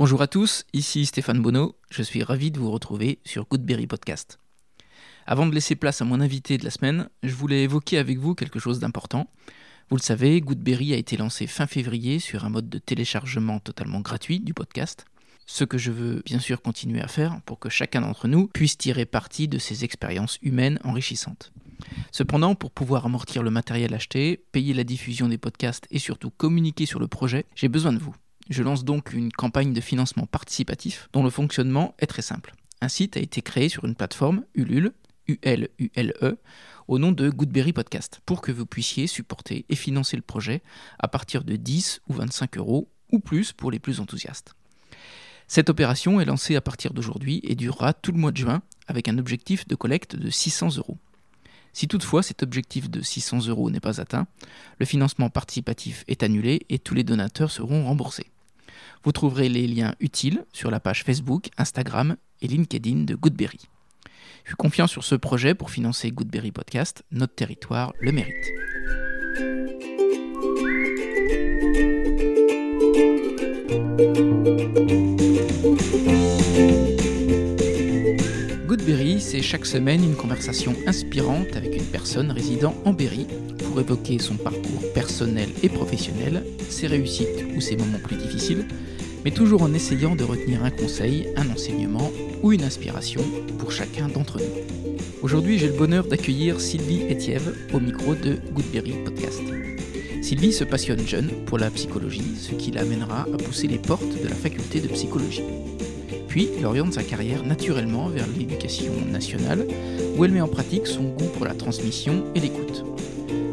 Bonjour à tous, ici Stéphane Bonneau, je suis ravi de vous retrouver sur Goodberry Podcast. Avant de laisser place à mon invité de la semaine, je voulais évoquer avec vous quelque chose d'important. Vous le savez, Goodberry a été lancé fin février sur un mode de téléchargement totalement gratuit du podcast. Ce que je veux bien sûr continuer à faire pour que chacun d'entre nous puisse tirer parti de ces expériences humaines enrichissantes. Cependant, pour pouvoir amortir le matériel acheté, payer la diffusion des podcasts et surtout communiquer sur le projet, j'ai besoin de vous. Je lance donc une campagne de financement participatif dont le fonctionnement est très simple. Un site a été créé sur une plateforme Ulule, U-L-U-L-E, au nom de Goodberry Podcast, pour que vous puissiez supporter et financer le projet à partir de 10 ou 25 euros ou plus pour les plus enthousiastes. Cette opération est lancée à partir d'aujourd'hui et durera tout le mois de juin avec un objectif de collecte de 600 euros. Si toutefois cet objectif de 600 euros n'est pas atteint, le financement participatif est annulé et tous les donateurs seront remboursés. Vous trouverez les liens utiles sur la page Facebook, Instagram et LinkedIn de Goodberry. Je suis confiant sur ce projet pour financer Goodberry Podcast. Notre territoire le mérite. Goodberry, c'est chaque semaine une conversation inspirante avec une personne résidant en Berry pour évoquer son parcours personnel et professionnel, ses réussites ou ses moments plus difficiles, mais toujours en essayant de retenir un conseil, un enseignement ou une inspiration pour chacun d'entre nous. Aujourd'hui, j'ai le bonheur d'accueillir Sylvie Etiève au micro de Goodberry Podcast. Sylvie se passionne jeune pour la psychologie, ce qui l'amènera à pousser les portes de la faculté de psychologie. Puis, elle oriente sa carrière naturellement vers l'éducation nationale, où elle met en pratique son goût pour la transmission et l'écoute.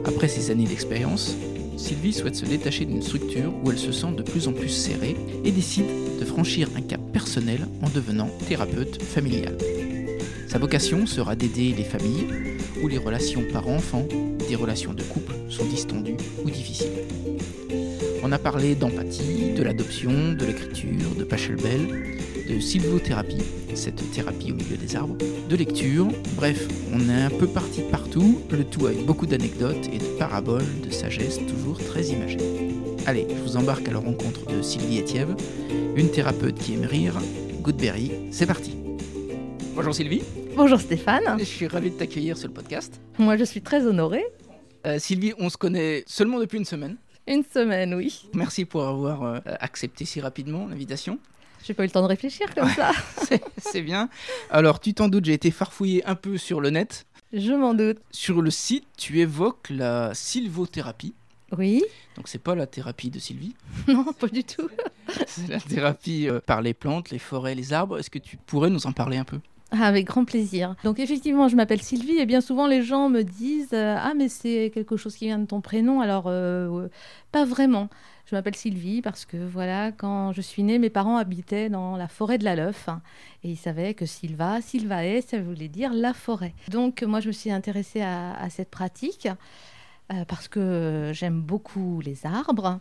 Après ces années d'expérience, Sylvie souhaite se détacher d'une structure où elle se sent de plus en plus serrée et décide de franchir un cap personnel en devenant thérapeute familiale. Sa vocation sera d'aider les familles où les relations parents-enfants, des relations de couple sont distendues ou difficiles. On a parlé d'empathie, de l'adoption, de l'écriture, de Pachelbel, de sylvothérapie, cette thérapie au milieu des arbres, de lecture, bref, on est un peu parti partout, le tout avec beaucoup d'anecdotes et de paraboles, de sagesse toujours très imagées. Allez, je vous embarque à la rencontre de Sylvie Etiève, une thérapeute qui aime rire. Goodberry, c'est parti. Bonjour Sylvie. Bonjour Stéphane. Je suis ravi de t'accueillir sur le podcast. Moi, je suis très honorée. Euh, Sylvie, on se connaît seulement depuis une semaine. Une semaine, oui. Merci pour avoir euh, accepté si rapidement l'invitation. J'ai pas eu le temps de réfléchir comme ça. c'est bien. Alors, tu t'en doutes, j'ai été farfouillé un peu sur le net. Je m'en doute. Sur le site, tu évoques la sylvothérapie. Oui. Donc, c'est pas la thérapie de Sylvie. Non, pas du tout. c'est la thérapie euh, par les plantes, les forêts, les arbres. Est-ce que tu pourrais nous en parler un peu? Ah, avec grand plaisir. Donc effectivement, je m'appelle Sylvie et bien souvent les gens me disent euh, ah mais c'est quelque chose qui vient de ton prénom. Alors euh, pas vraiment. Je m'appelle Sylvie parce que voilà, quand je suis née, mes parents habitaient dans la forêt de la Leuf hein, et ils savaient que Sylva, Sylvae, ça voulait dire la forêt. Donc moi, je me suis intéressée à, cette pratique euh, parce que j'aime beaucoup les arbres.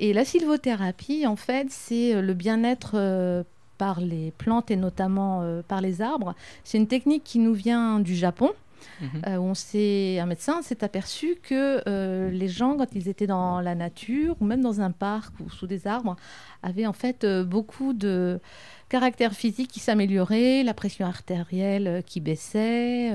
Et la sylvothérapie, en fait, c'est le bien-être par les plantes et notamment euh, par les arbres. C'est une technique qui nous vient du Japon. Mhm. Euh, on s'est, un médecin s'est aperçu que euh, les gens, quand ils étaient dans la nature ou même dans un parc ou sous des arbres, avaient en fait beaucoup de caractères physiques qui s'amélioraient, la pression artérielle qui baissait,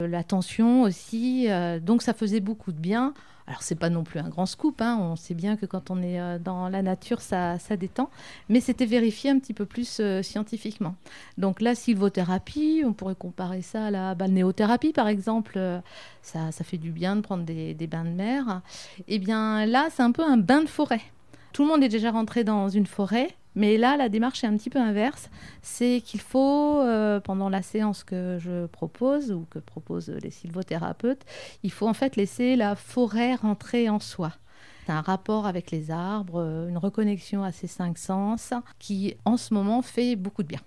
la tension aussi. donc ça faisait beaucoup de bien. Alors c'est pas non plus un grand scoop, hein. on sait bien que quand on est euh, dans la nature, ça, ça détend, mais c'était vérifié un petit peu plus euh, scientifiquement. Donc la sylvothérapie, on pourrait comparer ça à la balnéothérapie par exemple, euh, ça, ça, fait du bien de prendre des, des bains de mer. Et eh bien là, c'est un peu un bain de forêt. Tout le monde est déjà rentré dans une forêt, mais là, la démarche est un petit peu inverse. C'est qu'il faut, euh, pendant la séance que je propose ou que proposent les sylvothérapeutes, il faut en fait laisser la forêt rentrer en soi. C'est un rapport avec les arbres, euh, une reconnexion à ces cinq sens qui, en ce moment, fait beaucoup de bien.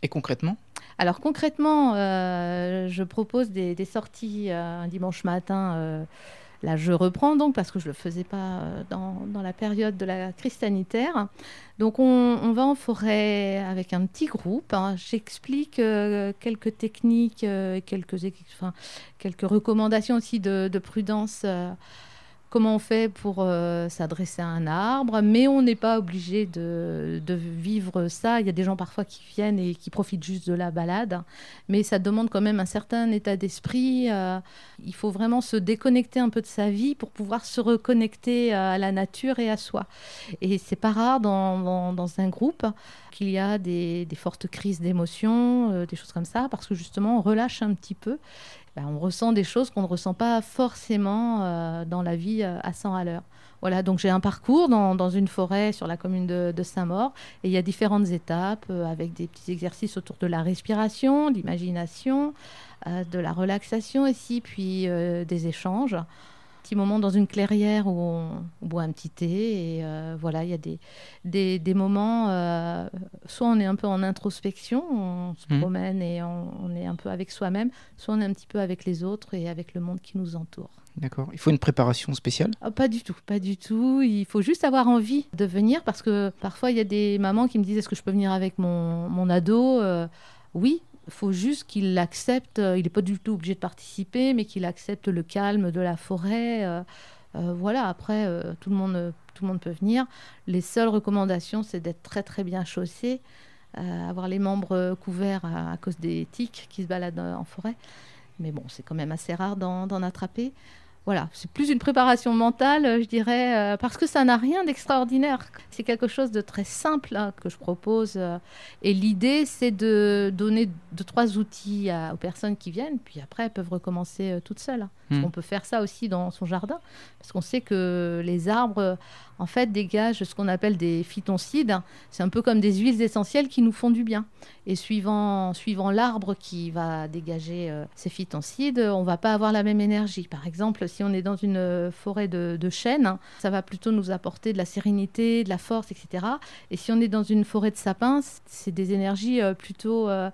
Et concrètement? Alors concrètement, euh, je propose des, sorties un dimanche matin Là, je reprends donc parce que je ne le faisais pas euh, dans, la période de la crise sanitaire. Donc, on, va en forêt avec un petit groupe. Hein. J'explique euh, quelques techniques, euh, quelques, quelques recommandations aussi de, prudence comment on fait pour euh, s'adresser à un arbre, mais on n'est pas obligé de, vivre ça. Il y a des gens parfois qui viennent et qui profitent juste de la balade, mais ça demande quand même un certain état d'esprit. Euh, il faut vraiment se déconnecter un peu de sa vie pour pouvoir se reconnecter à la nature et à soi. Et c'est pas rare dans, un groupe qu'il y a des, fortes crises d'émotions, euh, des choses comme ça, parce que justement on relâche un petit peu bah, on ressent des choses qu'on ne ressent pas forcément euh, dans la vie euh, à 100 à l'heure. Voilà, donc j'ai un parcours dans, une forêt sur la commune de, Saint-Maur et il y a différentes étapes euh, avec des petits exercices autour de la respiration, de l'imagination, de la relaxation aussi, puis des échanges petit moment dans une clairière où on, boit un petit thé. Et euh, voilà, il y a des, des, des moments, euh, soit on est un peu en introspection, on se mmh. promène et on, est un peu avec soi-même, soit on est un petit peu avec les autres et avec le monde qui nous entoure. D'accord. Il faut une préparation spéciale? Ah, Pas du tout, pas du tout. Il faut juste avoir envie de venir parce que parfois il y a des mamans qui me disent est-ce que je peux venir avec mon, mon ado? Euh, Oui, il faut juste qu'il accepte, euh, il n'est pas du tout obligé de participer, mais qu'il accepte le calme de la forêt. Euh, euh, voilà, après, tout, le monde, tout le monde peut venir. Les seules recommandations, c'est d'être très très bien chaussé, avoir les membres couverts à, cause des tiques qui se baladent en forêt. Mais bon, c'est quand même assez rare d'en attraper voilà, c'est plus une préparation mentale, euh, je dirais, euh, parce que ça n'a rien d'extraordinaire. C'est quelque chose de très simple hein, que je propose. Euh, et l'idée, c'est de donner deux, trois outils aux personnes qui viennent, puis après, elles peuvent recommencer toutes seules. Hmm. On peut faire ça aussi dans son jardin, parce qu'on sait que les arbres, en fait, dégagent ce qu'on appelle des phytoncides. C'est un peu comme des huiles essentielles qui nous font du bien. Et suivant, suivant l'arbre qui va dégager ces phytoncides, on va pas avoir la même énergie. Par exemple, si on est dans une euh, forêt de, chênes, ça va plutôt nous apporter de la sérénité, de la force, etc. Et si on est dans une forêt de sapins, c'est des énergies euh, plutôt euh,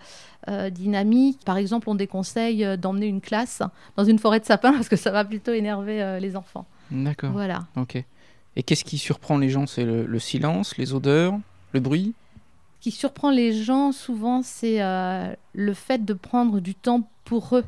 dynamiques. Par exemple, on déconseille d'emmener une classe dans une forêt de sapins parce que ça va plutôt énerver les enfants. D'accord. Voilà. Ok. Et qu'est-ce qui surprend les gens? C'est le, silence, les odeurs, le bruit? Ce qui surprend les gens souvent, c'est le fait de prendre du temps pour eux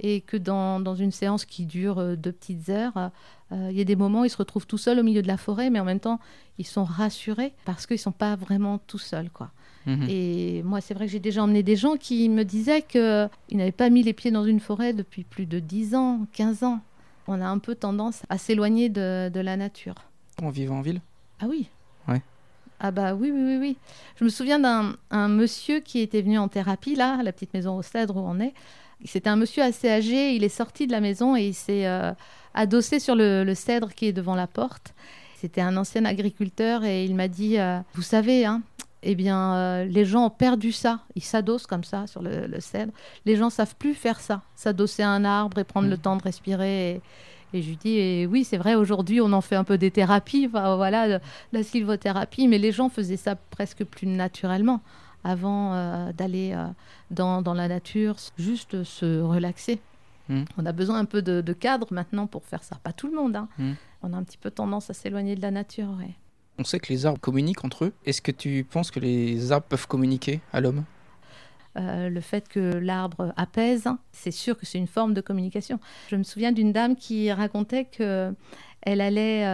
et que dans, dans, une séance qui dure euh, deux petites heures, euh, il y a des moments où ils se retrouvent tout seuls au milieu de la forêt, mais en même temps, ils sont rassurés parce qu'ils ne sont pas vraiment tout seuls. Quoi. Mhm. Et moi, c'est vrai que j'ai déjà emmené des gens qui me disaient qu'ils n'avaient pas mis les pieds dans une forêt depuis plus de 10 ans, 15 ans. On a un peu tendance à s'éloigner de, de, la nature. En vivant en ville? Ah oui. Ouais. Ah bah oui, oui, oui, oui. Je me souviens d'un monsieur qui était venu en thérapie, là, à la petite maison au cèdre où on est. C'était un monsieur assez âgé, il est sorti de la maison et il s'est euh, adossé sur le, cèdre qui est devant la porte. C'était un ancien agriculteur et il m'a dit, euh, vous savez, hein, eh bien, euh, les gens ont perdu ça. Ils s'adossent comme ça sur le, cèdre. Les gens savent plus faire ça, s'adosser à un arbre et prendre le mm. temps de respirer. Et, je lui dis, oui, c'est vrai, aujourd'hui, on en fait un peu des thérapies, voilà, la sylvothérapie, mais les gens faisaient ça presque plus naturellement avant euh, d'aller euh, dans, dans, la nature, juste se relaxer. Hmm. On a besoin un peu de, cadre maintenant pour faire ça. Pas tout le monde. Hein. Hmm. On a un petit peu tendance à s'éloigner de la nature. On sait que les arbres communiquent entre eux. Est-ce que tu penses que les arbres peuvent communiquer à l'homme? Euh, le fait que l'arbre apaise, c'est sûr que c'est une forme de communication. Je me souviens d'une dame qui racontait que elle allait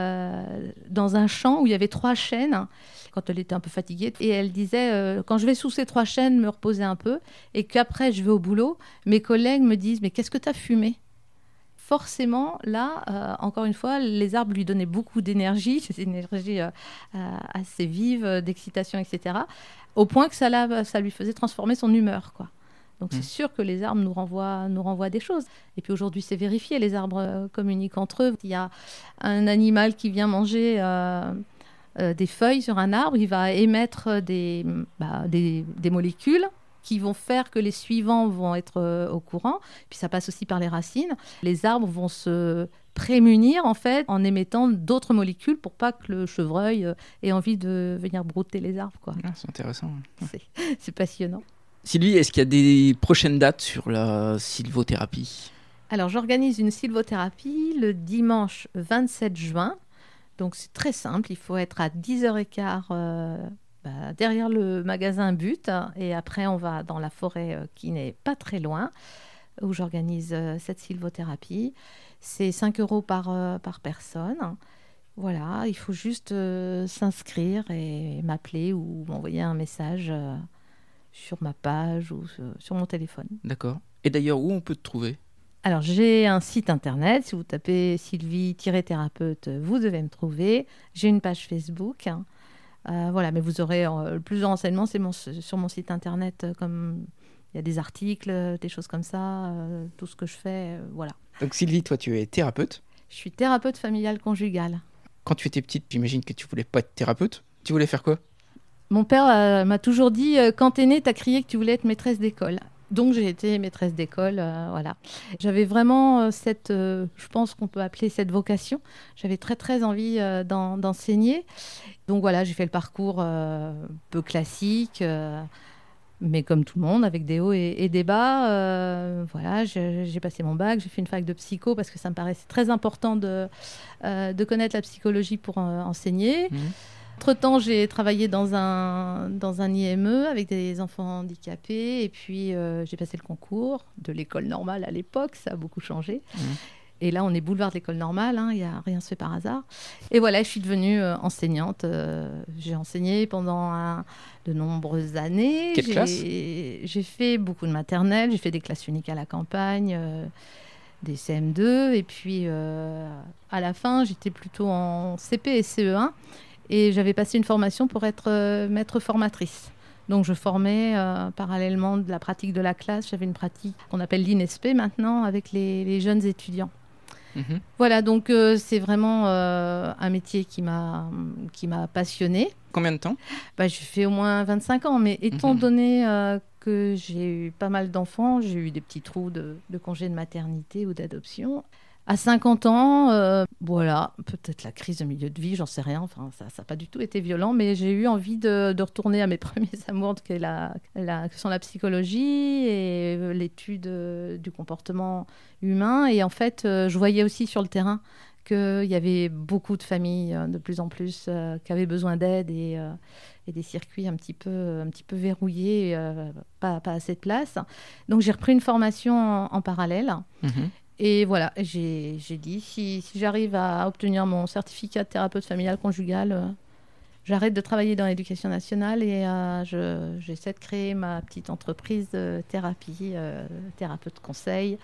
dans un champ où il y avait trois chênes quand elle était un peu fatiguée. Et elle disait, euh, quand je vais sous ces trois chaînes me reposer un peu, et qu'après je vais au boulot, mes collègues me disent, mais qu'est-ce que tu as fumé? Forcément, là, euh, encore une fois, les arbres lui donnaient beaucoup d'énergie, c'est une énergie euh, assez vive, d'excitation, etc., au point que ça, ça lui faisait transformer son humeur, quoi. Donc c'est mmh. sûr que les arbres nous renvoient, nous renvoient des choses. Et puis aujourd'hui, c'est vérifié, les arbres communiquent entre eux. Il y a un animal qui vient manger euh, des feuilles sur un arbre, il va émettre des, bah, des, molécules qui vont faire que les suivants vont être euh, au courant. Puis ça passe aussi par les racines. Les arbres vont se prémunir en fait en émettant d'autres molécules pour pas que le chevreuil euh, ait envie de venir brouter les arbres. Quoi. Ah, c'est intéressant. C'est passionnant. Sylvie, est-ce qu'il y a des prochaines dates sur la sylvothérapie? Alors j'organise une sylvothérapie le dimanche 27 juin donc c'est très simple, il faut être à 10h15 euh, bah, derrière le magasin But et après on va dans la forêt euh, qui n'est pas très loin. où j'organise cette sylvothérapie. C'est 5 euros par, par personne. Voilà, il faut juste s'inscrire et m'appeler ou m'envoyer un message sur ma page ou sur mon téléphone. D'accord. Et d'ailleurs, où on peut te trouver? Alors, j'ai un site internet. Si vous tapez Sylvie-thérapeute, vous devez me trouver. J'ai une page Facebook. Euh, voilà, mais vous aurez euh, plus de renseignements, c'est sur mon site internet, euh, comme il y a des articles, des choses comme ça, tout ce que je fais, voilà. Donc Sylvie, toi, tu es thérapeute Je suis thérapeute familiale conjugale. Quand tu étais petite, j'imagine que tu voulais pas être thérapeute. Tu voulais faire quoi? Mon père m'a toujours dit, quand t'es née, t'as crié que tu voulais être maîtresse d'école. Donc j'ai été maîtresse d'école, euh, voilà. J'avais vraiment euh, cette, euh, je pense qu'on peut appeler cette vocation. J'avais très très envie d'enseigner. Donc voilà, j'ai fait le parcours peu classique, mais comme tout le monde, avec des hauts et, des bas. voilà, j'ai passé mon bac, j'ai fait une fac de psycho parce que ça me paraissait très important de, connaître la psychologie pour enseigner. Mmh. Entre-temps, j'ai travaillé dans un, dans un IME avec des enfants handicapés et puis euh, j'ai passé le concours de l'école normale à l'époque, ça a beaucoup changé. Mmh. Et là, on est boulevard de l'école normale, hein, il a rien se fait par hasard. Et voilà, je suis devenue euh, enseignante. Euh, j'ai enseigné pendant de nombreuses années. Quelle classe? J'ai fait beaucoup de maternelle, j'ai fait des classes uniques à la campagne, des CM2. Et puis, à la fin, j'étais plutôt en CP et CE1. Et j'avais passé une formation pour être euh, maître formatrice. Donc je formais euh, parallèlement de la pratique de la classe. J'avais une pratique qu'on appelle l'INSP maintenant avec les, jeunes étudiants. Mhm. Voilà, donc euh, c'est vraiment un métier qui m'a qui m'a passionné. Combien de temps? Bah, J'ai fait au moins 25 ans, mais étant mhm. donné que j'ai eu pas mal d'enfants, j'ai eu des petits trous de, de congé de maternité ou d'adoption. À 50 ans, euh, voilà, peut-être la crise de milieu de vie, j'en sais rien. Enfin, ça n'a pas du tout été violent, mais j'ai eu envie de, retourner à mes premiers amours, qui, sont la psychologie et euh, l'étude euh, du comportement humain. Et en fait, je voyais aussi sur le terrain qu'il y avait beaucoup de familles de plus en plus qui avaient besoin d'aide et, des circuits un petit peu, verrouillés, pas, assez de place. Donc j'ai repris une formation en, parallèle. Mmh et voilà, j'ai dit, si, j'arrive à obtenir mon certificat de thérapeute familial conjugal, euh, j'arrête de travailler dans l'éducation nationale et euh, j'essaie de créer ma petite entreprise de thérapie, euh, thérapeute conseil.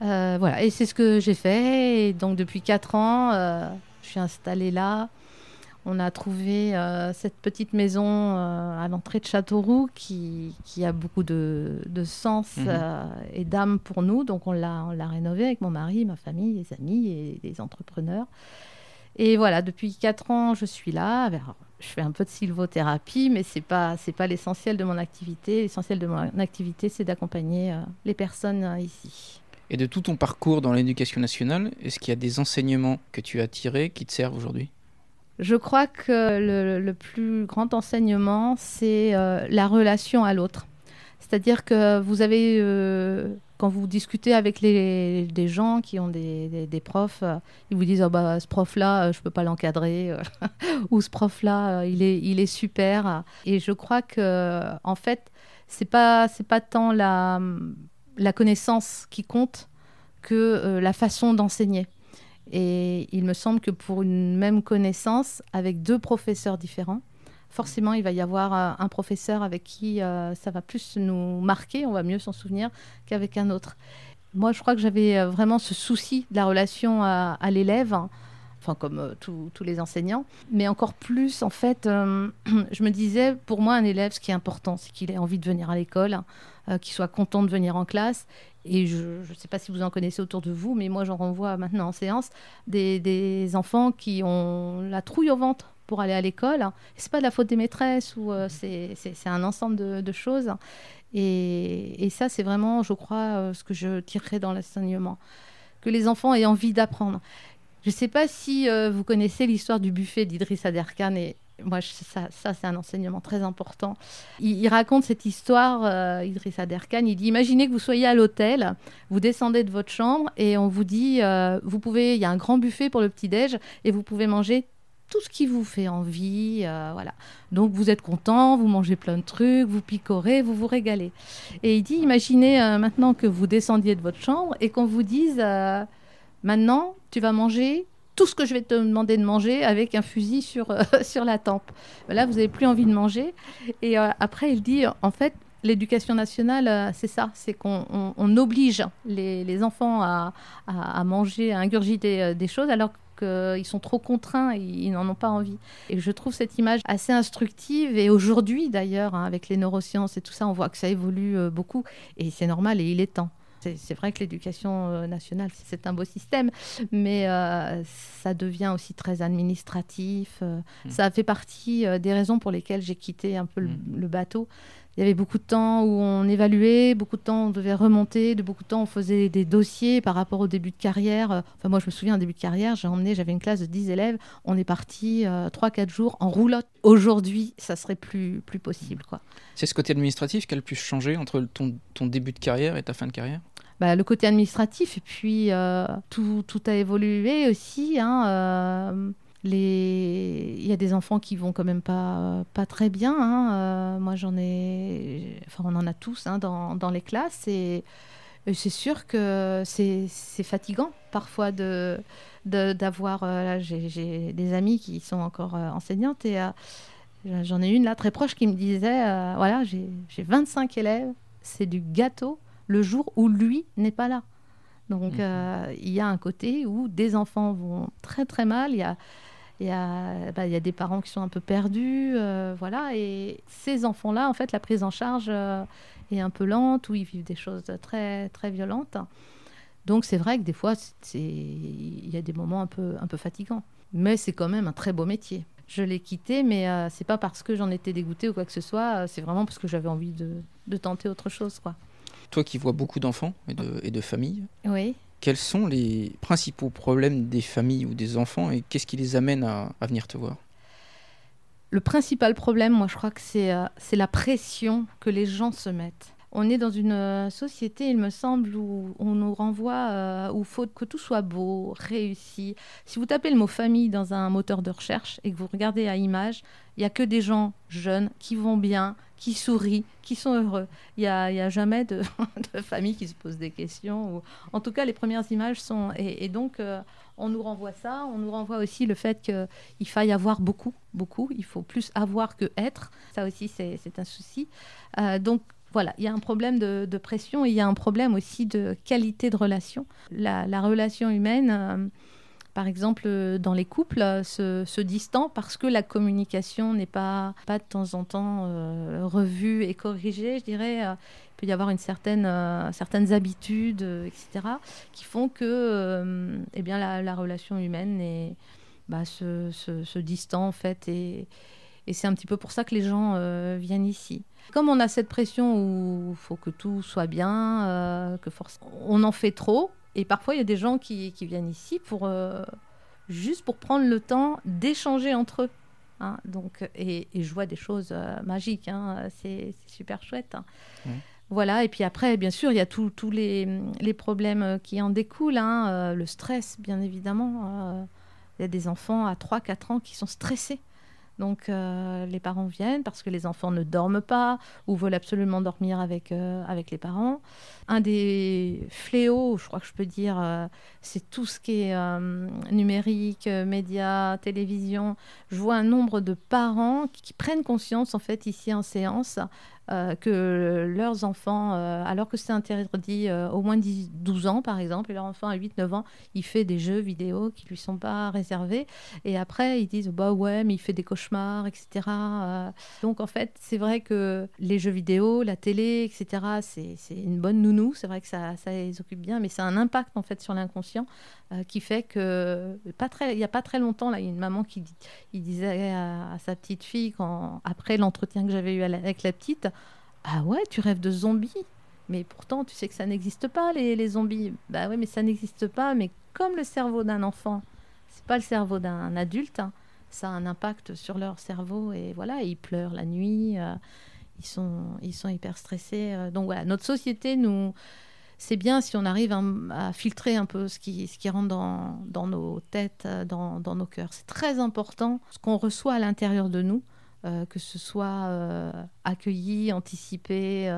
voilà, et c'est ce que j'ai fait. Et donc depuis 4 ans, je suis installée là. On a trouvé euh, cette petite maison euh, à l'entrée de Châteauroux qui, qui a beaucoup de, de sens mhm. euh, et d'âme pour nous. Donc on l'a, rénovée avec mon mari, ma famille, les amis et les entrepreneurs. Et voilà, depuis quatre ans, je suis là. Je fais un peu de sylvothérapie, mais ce n'est pas, c'est pas l'essentiel de mon activité. L'essentiel de mon activité, c'est d'accompagner les personnes ici. Et de tout ton parcours dans l'éducation nationale, est-ce qu'il y a des enseignements que tu as tirés qui te servent aujourd'hui? Je crois que le, plus grand enseignement, c'est euh, la relation à l'autre. C'est-à-dire que vous avez, euh, quand vous discutez avec des gens qui ont des, des, profs, euh, ils vous disent oh bah, ce prof-là, je ne peux pas l'encadrer, ou ce prof-là, il, est, il est super. Et je crois que, en fait, ce n'est pas, pas tant la, la connaissance qui compte que la façon d'enseigner. Et il me semble que pour une même connaissance, avec deux professeurs différents, forcément, il va y avoir euh, un professeur avec qui euh, ça va plus nous marquer, on va mieux s'en souvenir qu'avec un autre. Moi, je crois que j'avais euh, vraiment ce souci de la relation à, l'élève, hein, enfin comme tous les enseignants, mais encore plus, en fait, je me disais, pour moi, un élève, ce qui est important, c'est qu'il ait envie de venir à l'école, qu'il soit content de venir en classe et je ne sais pas si vous en connaissez autour de vous, mais moi j'en renvoie maintenant en séance, des, enfants qui ont la trouille au ventre pour aller à l'école. Ce n'est pas de la faute des maîtresses, ou euh, c'est un ensemble de, choses. Et, ça, c'est vraiment, je crois, euh, ce que je tirerai dans l'enseignement. Que les enfants aient envie d'apprendre. Je ne sais pas si euh, vous connaissez l'histoire du buffet d'Idriss Aderkan et, moi, ça, c'est un enseignement très important. Il, raconte cette histoire, euh, Idriss Aderkan. Il dit Imaginez que vous soyez à l'hôtel, vous descendez de votre chambre et on vous dit euh, vous pouvez, Il y a un grand buffet pour le petit-déj et vous pouvez manger tout ce qui vous fait envie, euh, voilà. Donc vous êtes content, vous mangez plein de trucs, vous picorez, vous vous régalez. Et il dit, imaginez euh, maintenant que vous descendiez de votre chambre et qu'on vous dise, maintenant tu vas manger tout ce que je vais te demander de manger avec un fusil sur, sur la tempe. Là, vous n'avez plus envie de manger. Et après, il dit, en fait, l'éducation nationale, c'est ça, c'est qu'on oblige les, enfants à, à, manger, à ingurgiter des choses, alors qu'ils sont trop contraints, ils n'en ont pas envie. Et je trouve cette image assez instructive. Et aujourd'hui, d'ailleurs, hein, avec les neurosciences et tout ça, on voit que ça évolue euh, beaucoup. Et c'est normal et il est temps. C'est vrai que l'éducation euh, nationale, c'est un beau système, mais euh, ça devient aussi très administratif. Mmh. Ça fait partie des raisons pour lesquelles j'ai quitté un peu le mmh. bateau il y avait beaucoup de temps où on évaluait, beaucoup de temps on devait remonter, de beaucoup de temps on faisait des dossiers par rapport au début de carrière. Enfin, moi, je me souviens, un début de carrière, j'ai emmené, j'avais une classe de 10 élèves, on est parti 3-4 euh, jours en roulotte. Aujourd'hui, ça serait plus, plus possible. quoi. C'est ce côté administratif qui a le plus changé entre ton, ton début de carrière et ta fin de carrière? Bah, le côté administratif et puis euh, tout, tout, a évolué aussi. Hein, euh, il y a des enfants qui vont quand même pas, pas très bien. Hein. Euh, moi, j'en ai. Enfin, on en a tous hein, dans, dans, les classes. Et, c'est sûr que c'est fatigant parfois de d'avoir. Euh, j'ai des amis qui sont encore euh, enseignantes et j'en ai une là très proche qui me disait voilà, j'ai 25 élèves, c'est du gâteau le jour où lui n'est pas là. Donc, mmh. il y a un côté où des enfants vont très très mal. Il y a il y, a, bah, il y a des parents qui sont un peu perdus, euh, voilà. Et ces enfants-là, en fait, la prise en charge euh, est un peu lente, ou ils vivent des choses très, très violentes. Donc c'est vrai que des fois, il y a des moments un peu, un peu fatigants. Mais c'est quand même un très beau métier. Je l'ai quitté, mais euh, c'est pas parce que j'en étais dégoûtée ou quoi que ce soit. C'est vraiment parce que j'avais envie de, de, tenter autre chose, quoi. Toi qui vois beaucoup d'enfants et de, et de familles, oui quels sont les principaux problèmes des familles ou des enfants et qu'est-ce qui les amène à, venir te voir? Le principal problème, moi, je crois que c'est euh, la pression que les gens se mettent. On est dans une euh, société, il me semble, où on nous renvoie, euh, où faut que tout soit beau, réussi. Si vous tapez le mot famille dans un moteur de recherche et que vous regardez à image, il n'y a que des gens jeunes qui vont bien, qui sourient, qui sont heureux. Il n'y a, jamais de, de, famille qui se pose des questions. Ou... En tout cas, les premières images sont... Et, donc, euh, on nous renvoie ça. On nous renvoie aussi le fait qu'il faille avoir beaucoup, beaucoup. Il faut plus avoir que être. Ça aussi, c'est un souci. Euh, donc, voilà, il y a un problème de, pression et il y a un problème aussi de qualité de relation. La, la relation humaine... Euh, par exemple, euh, dans les couples, euh, se, distant parce que la communication n'est pas, pas de temps en temps euh, revue et corrigée, je dirais. il peut y avoir une certaine, certaines habitudes, etc., qui font que eh bien, la, relation humaine est, bah, se, se, distend, en fait. Et, c'est un petit peu pour ça que les gens viennent ici. Comme on a cette pression où il faut que tout soit bien, que force... on en fait trop, et parfois, il y a des gens qui, viennent ici pour euh, juste pour prendre le temps d'échanger entre eux. Hein. donc, et, je vois des choses euh, magiques. Hein. c'est super chouette. Hein. Voilà, et puis après, bien sûr, il y a tous les, les, problèmes qui en découlent. Euh, le stress, bien évidemment. Il y a des enfants à 3-4 ans qui sont stressés. Donc euh, les parents viennent parce que les enfants ne dorment pas ou veulent absolument dormir avec, euh, avec les parents. Un des fléaux, je crois que je peux dire, euh, c'est tout ce qui est numérique, médias, télévision. Je vois un nombre de parents qui prennent conscience en fait ici en séance euh, que leurs enfants, euh, alors que c'est interdit euh, au moins 10, 12 ans par exemple, et leur enfant à 8-9 ans, il fait des jeux vidéo qui lui sont pas réservés. Et après, ils disent, bah ouais, mais il fait des cauchemars, etc. donc en fait, c'est vrai que les jeux vidéo, la télé, etc., c'est une bonne nounou, c'est vrai que ça, ça les occupe bien, mais c'est un impact en fait sur l'inconscient qui fait que, pas très, il n'y a pas très longtemps, il y a une maman qui il disait à, sa petite fille, quand, après l'entretien que j'avais eu avec la petite, ah ouais, tu rêves de zombies Mais pourtant, tu sais que ça n'existe pas, les, zombies. Bah oui, mais ça n'existe pas. Mais comme le cerveau d'un enfant, c'est pas le cerveau d'un adulte, hein, ça a un impact sur leur cerveau. Et voilà, ils pleurent la nuit, euh, ils, sont, ils sont hyper stressés. Euh. donc voilà, notre société nous, c'est bien si on arrive à, filtrer un peu ce qui, ce qui rentre dans, dans nos têtes, dans, dans nos cœurs. C'est très important ce qu'on reçoit à l'intérieur de nous, que ce soit accueilli, anticipé.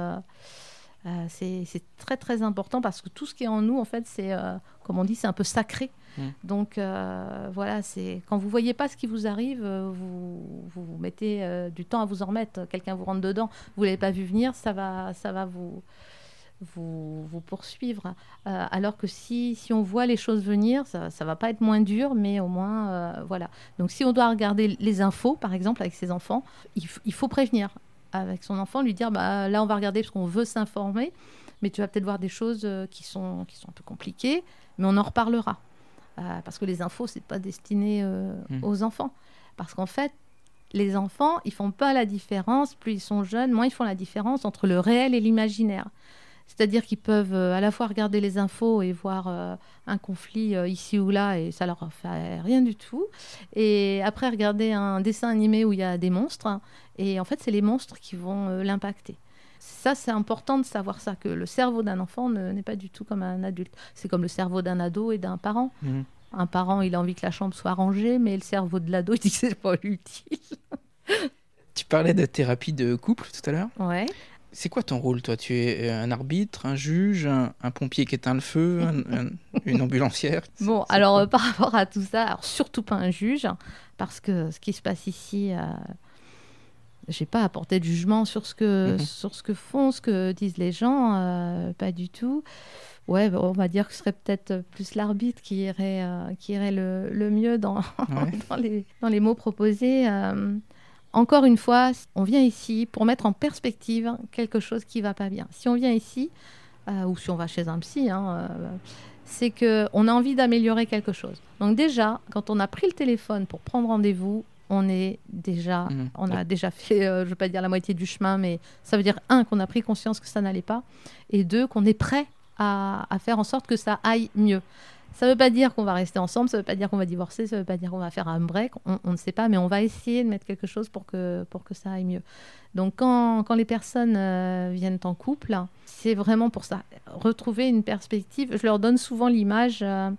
Euh, c'est très très important parce que tout ce qui est en nous, en fait, c'est, euh, comme on dit, c'est un peu sacré. Mm. Donc euh, voilà, c'est quand vous voyez pas ce qui vous arrive, vous, vous mettez du temps à vous en remettre. Quelqu'un vous rentre dedans, vous l'avez pas vu venir, ça va, ça va vous vous, vous poursuivre. alors que si, si on voit les choses venir, ça, ça va pas être moins dur, mais au moins, voilà. Donc si on doit regarder les infos, par exemple, avec ses enfants, il faut prévenir avec son enfant, lui dire bah, là, on va regarder parce qu'on veut s'informer, mais tu vas peut-être voir des choses euh, qui sont, qui sont un peu compliquées, mais on en reparlera. Euh, parce que les infos, c'est pas destiné euh, mmh. aux enfants. Parce qu'en fait, les enfants, ils font pas la différence, plus ils sont jeunes, moins ils font la différence entre le réel et l'imaginaire. C'est-à-dire qu'ils peuvent à la fois regarder les infos et voir un conflit ici ou là et ça leur fait rien du tout. Et après regarder un dessin animé où il y a des monstres et en fait, c'est les monstres qui vont euh, l'impacter. Ça, c'est important de savoir ça, que le cerveau d'un enfant n'est pas du tout comme un adulte. C'est comme le cerveau d'un ado et d'un parent. Mhm. Un parent, il a envie que la chambre soit rangée, mais le cerveau de l'ado, il dit que c'est pas utile. tu parlais de thérapie de couple tout à l'heure. Ouais. C'est quoi ton rôle, toi? Tu es un arbitre, un juge, un, pompier qui éteint le feu, une ambulancière? Bon, alors euh, par rapport à tout ça, alors surtout pas un juge, parce que ce qui se passe ici, euh, j'ai pas apporté de jugement sur ce que mhm. sur ce que font, ce que disent les gens, euh, pas du tout. Ouais, on va dire que ce serait peut-être plus l'arbitre qui irait euh, qui irait le, le mieux dans, dans, les, dans les mots proposés. Euh. encore une fois, on vient ici pour mettre en perspective quelque chose qui va pas bien. Si on vient ici ou si on va chez un psy, hein, c'est que on a envie d'améliorer quelque chose. Donc déjà, quand on a pris le téléphone pour prendre rendez-vous, on est déjà, mmh. on a déjà fait, euh, je ne veux pas dire la moitié du chemin, mais ça veut dire un qu'on a pris conscience que ça n'allait pas, et deux qu'on est prêt à, faire en sorte que ça aille mieux. Ça ne veut pas dire qu'on va rester ensemble, ça ne veut pas dire qu'on va divorcer, ça ne veut pas dire qu'on va faire un break, on, ne sait pas, mais on va essayer de mettre quelque chose pour que, pour que ça aille mieux. Donc quand, les personnes euh, viennent en couple, c'est vraiment pour ça, retrouver une perspective. Je leur donne souvent l'image. Euh,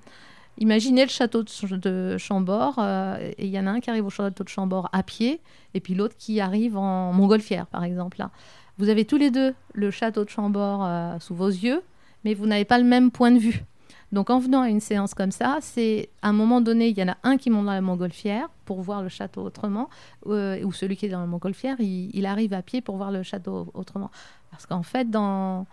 Imaginez le château de Chambord, euh, et il y en a un qui arrive au château de Chambord à pied, et puis l'autre qui arrive en montgolfière, par exemple. Vous avez tous les deux le château de Chambord sous vos yeux, mais vous n'avez pas le même point de vue. Donc en venant à une séance comme ça, c'est à un moment donné, il y en a un qui monte dans la montgolfière pour voir le château autrement, euh, ou celui qui est dans la montgolfière, il arrive à pied pour voir le château autrement. Parce qu'en fait, dans,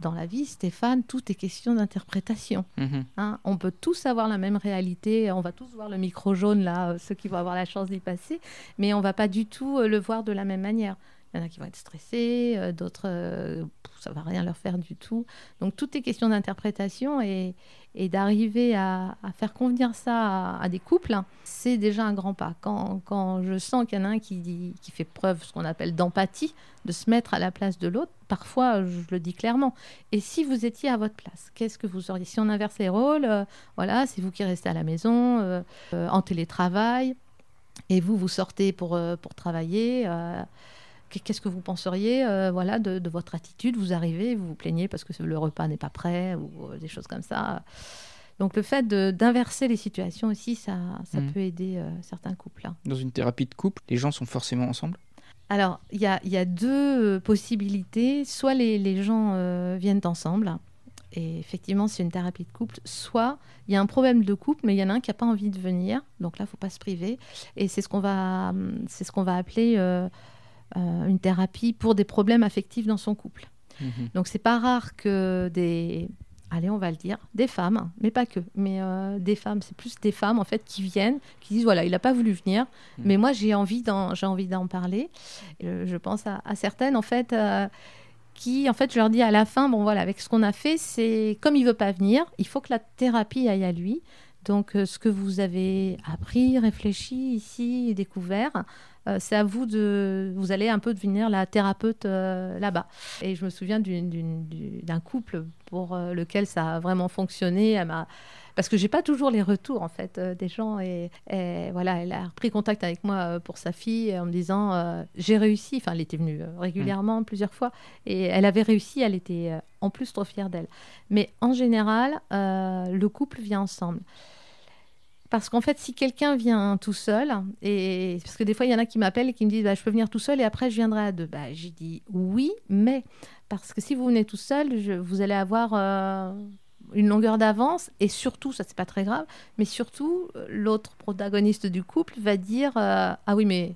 dans la vie, Stéphane, tout est question d'interprétation. Mhm. Hein. on peut tous avoir la même réalité, on va tous voir le micro jaune, là, euh, ceux qui vont avoir la chance d'y passer, mais on va pas du tout euh, le voir de la même manière. Il y en a qui vont être stressés, euh, d'autres, euh, ça va rien leur faire du tout. Donc tout est question d'interprétation et, et d'arriver à, faire convenir ça à, des couples, c'est déjà un grand pas. Quand, quand je sens qu'il y en a un qui, qui fait preuve, ce qu'on appelle d'empathie, de se mettre à la place de l'autre, parfois je le dis clairement. Et si vous étiez à votre place, qu'est-ce que vous auriez? Si on inverse les rôles, euh, voilà, c'est vous qui restez à la maison, en télétravail, et vous, vous sortez pour, pour travailler Qu'est-ce que vous penseriez euh, voilà, de, votre attitude? Vous arrivez, vous vous plaignez parce que le repas n'est pas prêt ou euh, des choses comme ça. Donc le fait d'inverser les situations aussi, ça, ça mmh. peut aider euh, certains couples. Hein. Dans une thérapie de couple, les gens sont forcément ensemble? Alors, il y a, y a, deux possibilités. Soit les, les gens viennent ensemble, et effectivement, c'est une thérapie de couple. Soit il y a un problème de couple, mais il y en a un qui n'a pas envie de venir. Donc là, il ne faut pas se priver. Et c'est ce qu'on va, ce qu'on va appeler euh, une thérapie pour des problèmes affectifs dans son couple. Donc, mhm. Donc c'est pas rare que des, allez on va le dire, des femmes, mais pas que, mais euh, des femmes, c'est plus des femmes en fait qui viennent, qui disent voilà il n'a pas voulu venir, mhm. mais moi j'ai envie d'en, j'ai envie d'en parler. je pense à, certaines en fait. Euh, qui, en fait, je leur dis à la fin, bon voilà, avec ce qu'on a fait, c'est comme il veut pas venir, il faut que la thérapie aille à lui. Donc, ce que vous avez appris, réfléchi ici, découvert, euh, c'est à vous de. Vous allez un peu devenir la thérapeute euh, là-bas. Et je me souviens d'un couple pour lequel ça a vraiment fonctionné. Elle parce que j'ai pas toujours les retours en fait des gens et, voilà elle a repris contact avec moi pour sa fille en me disant j'ai réussi enfin elle était venue régulièrement plusieurs fois et elle avait réussi elle était en plus trop fière d'elle mais en général le couple vient ensemble parce qu'en fait, si quelqu'un vient tout seul, et parce que des fois, il y en a qui m'appellent et qui me disent bah, Je peux venir tout seul et après, je viendrai à deux. Bah, J'ai dit Oui, mais parce que si vous venez tout seul, vous allez avoir euh, une longueur d'avance et surtout, ça, c'est pas très grave, mais surtout, l'autre protagoniste du couple va dire euh, Ah oui, mais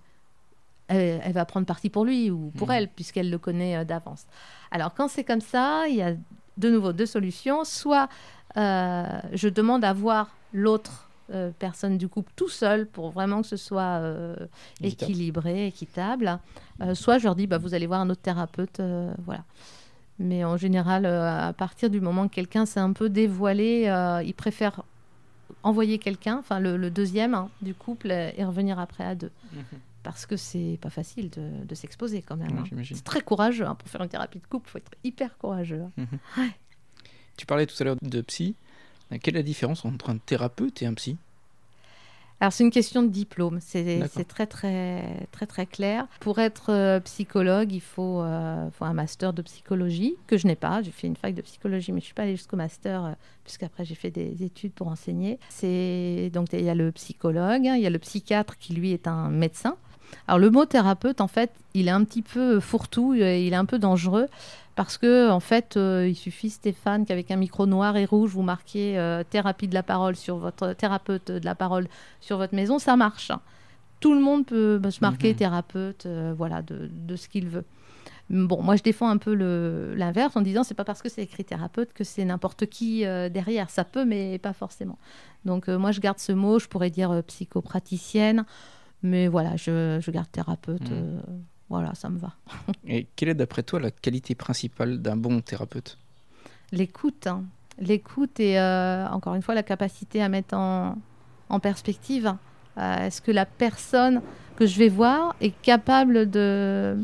elle, va prendre parti pour lui ou pour mmh. elle, puisqu'elle le connaît euh, d'avance. Alors, quand c'est comme ça, il y a de nouveau deux solutions. Soit je demande à voir l'autre euh, personne du couple tout seul pour vraiment que ce soit euh, équilibré, équitable. Euh, soit je leur dis, bah, vous allez voir un autre thérapeute. voilà. Mais en général, à partir du moment que quelqu'un s'est un peu dévoilé, ils préfèrent envoyer quelqu'un, enfin le, deuxième hein, du couple, et revenir après à deux. Mhm. Parce que c'est pas facile de, s'exposer quand même. Hein. C'est très courageux hein, pour faire une thérapie de couple, il faut être hyper courageux. Mhm. Tu parlais tout à l'heure de psy. Quelle est la différence entre un thérapeute et un psy? Alors c'est une question de diplôme, c'est très très très très clair. Pour être euh, psychologue, il faut, euh, faut, un master de psychologie que je n'ai pas. J'ai fait une fac de psychologie, mais je suis pas allée jusqu'au master euh, puisqu'après j'ai fait des études pour enseigner. C'est donc il y a le psychologue, il y a le psychiatre qui lui est un médecin. Alors le mot thérapeute, en fait, il est un petit peu fourre-tout, il est un peu dangereux parce que en fait, euh, il suffit Stéphane qu'avec un micro noir et rouge, vous marquiez euh, thérapie de la parole sur votre thérapeute de la parole sur votre maison, ça marche. Tout le monde peut bah, se marquer mhm. thérapeute, euh, voilà, de, ce qu'il veut. Bon, moi je défends un peu l'inverse en disant c'est pas parce que c'est écrit thérapeute que c'est n'importe qui derrière. Ça peut, mais pas forcément. Donc moi je garde ce mot. Je pourrais dire psychopraticienne, mais voilà, je, garde thérapeute. Mhm. Voilà, ça me va. Et quelle est d'après toi la qualité principale d'un bon thérapeute? L'écoute. Hein. L'écoute et euh, encore une fois la capacité à mettre en, perspective. Euh, est-ce que la personne que je vais voir est capable de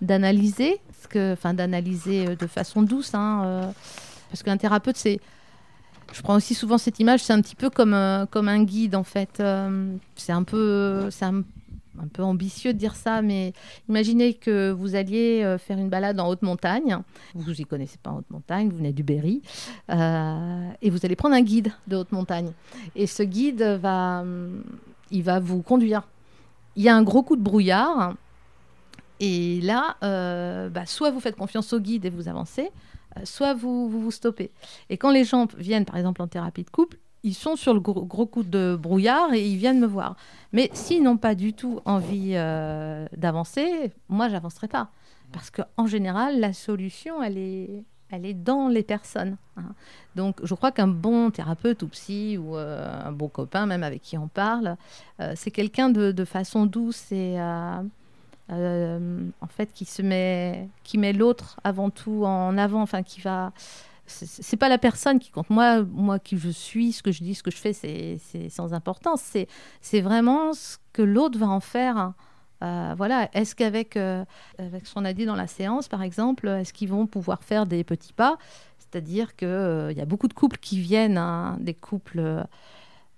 d'analyser, enfin d'analyser euh, de façon douce, hein, parce qu'un thérapeute c'est je prends aussi souvent cette image, c'est un petit peu comme, comme un guide en fait. c'est un peu, c'est un peu ambitieux de dire ça, mais imaginez que vous alliez euh, faire une balade en haute montagne. Vous n'y connaissez pas en haute montagne, vous venez du Berry, euh, et vous allez prendre un guide de haute montagne. Et ce guide va, hum, il va vous conduire. Il y a un gros coup de brouillard, et là, euh, bah, soit vous faites confiance au guide et vous avancez, soit vous, vous stoppez. Et quand les gens viennent, par exemple, en thérapie de couple, ils sont sur le gros, coup de brouillard et ils viennent me voir. Mais s'ils n'ont pas du tout envie euh, d'avancer, moi, j'avancerai pas. Parce qu'en général, la solution, elle est, elle est dans les personnes. Hein. Donc, je crois qu'un bon thérapeute ou psy ou euh, un bon copain, même avec qui on parle, euh, c'est quelqu'un de, de, façon douce et en fait qui se met, qui met l'autre avant tout en avant, enfin qui va c'est pas la personne qui compte. Moi, moi qui je suis, ce que je dis, ce que je fais, c'est sans importance. C'est vraiment ce que l'autre va en faire. Euh, voilà. Est-ce qu'avec euh, avec ce qu'on a dit dans la séance, par exemple, est-ce qu'ils vont pouvoir faire des petits pas? C'est-à-dire qu'il euh, y a beaucoup de couples qui viennent, hein, des couples,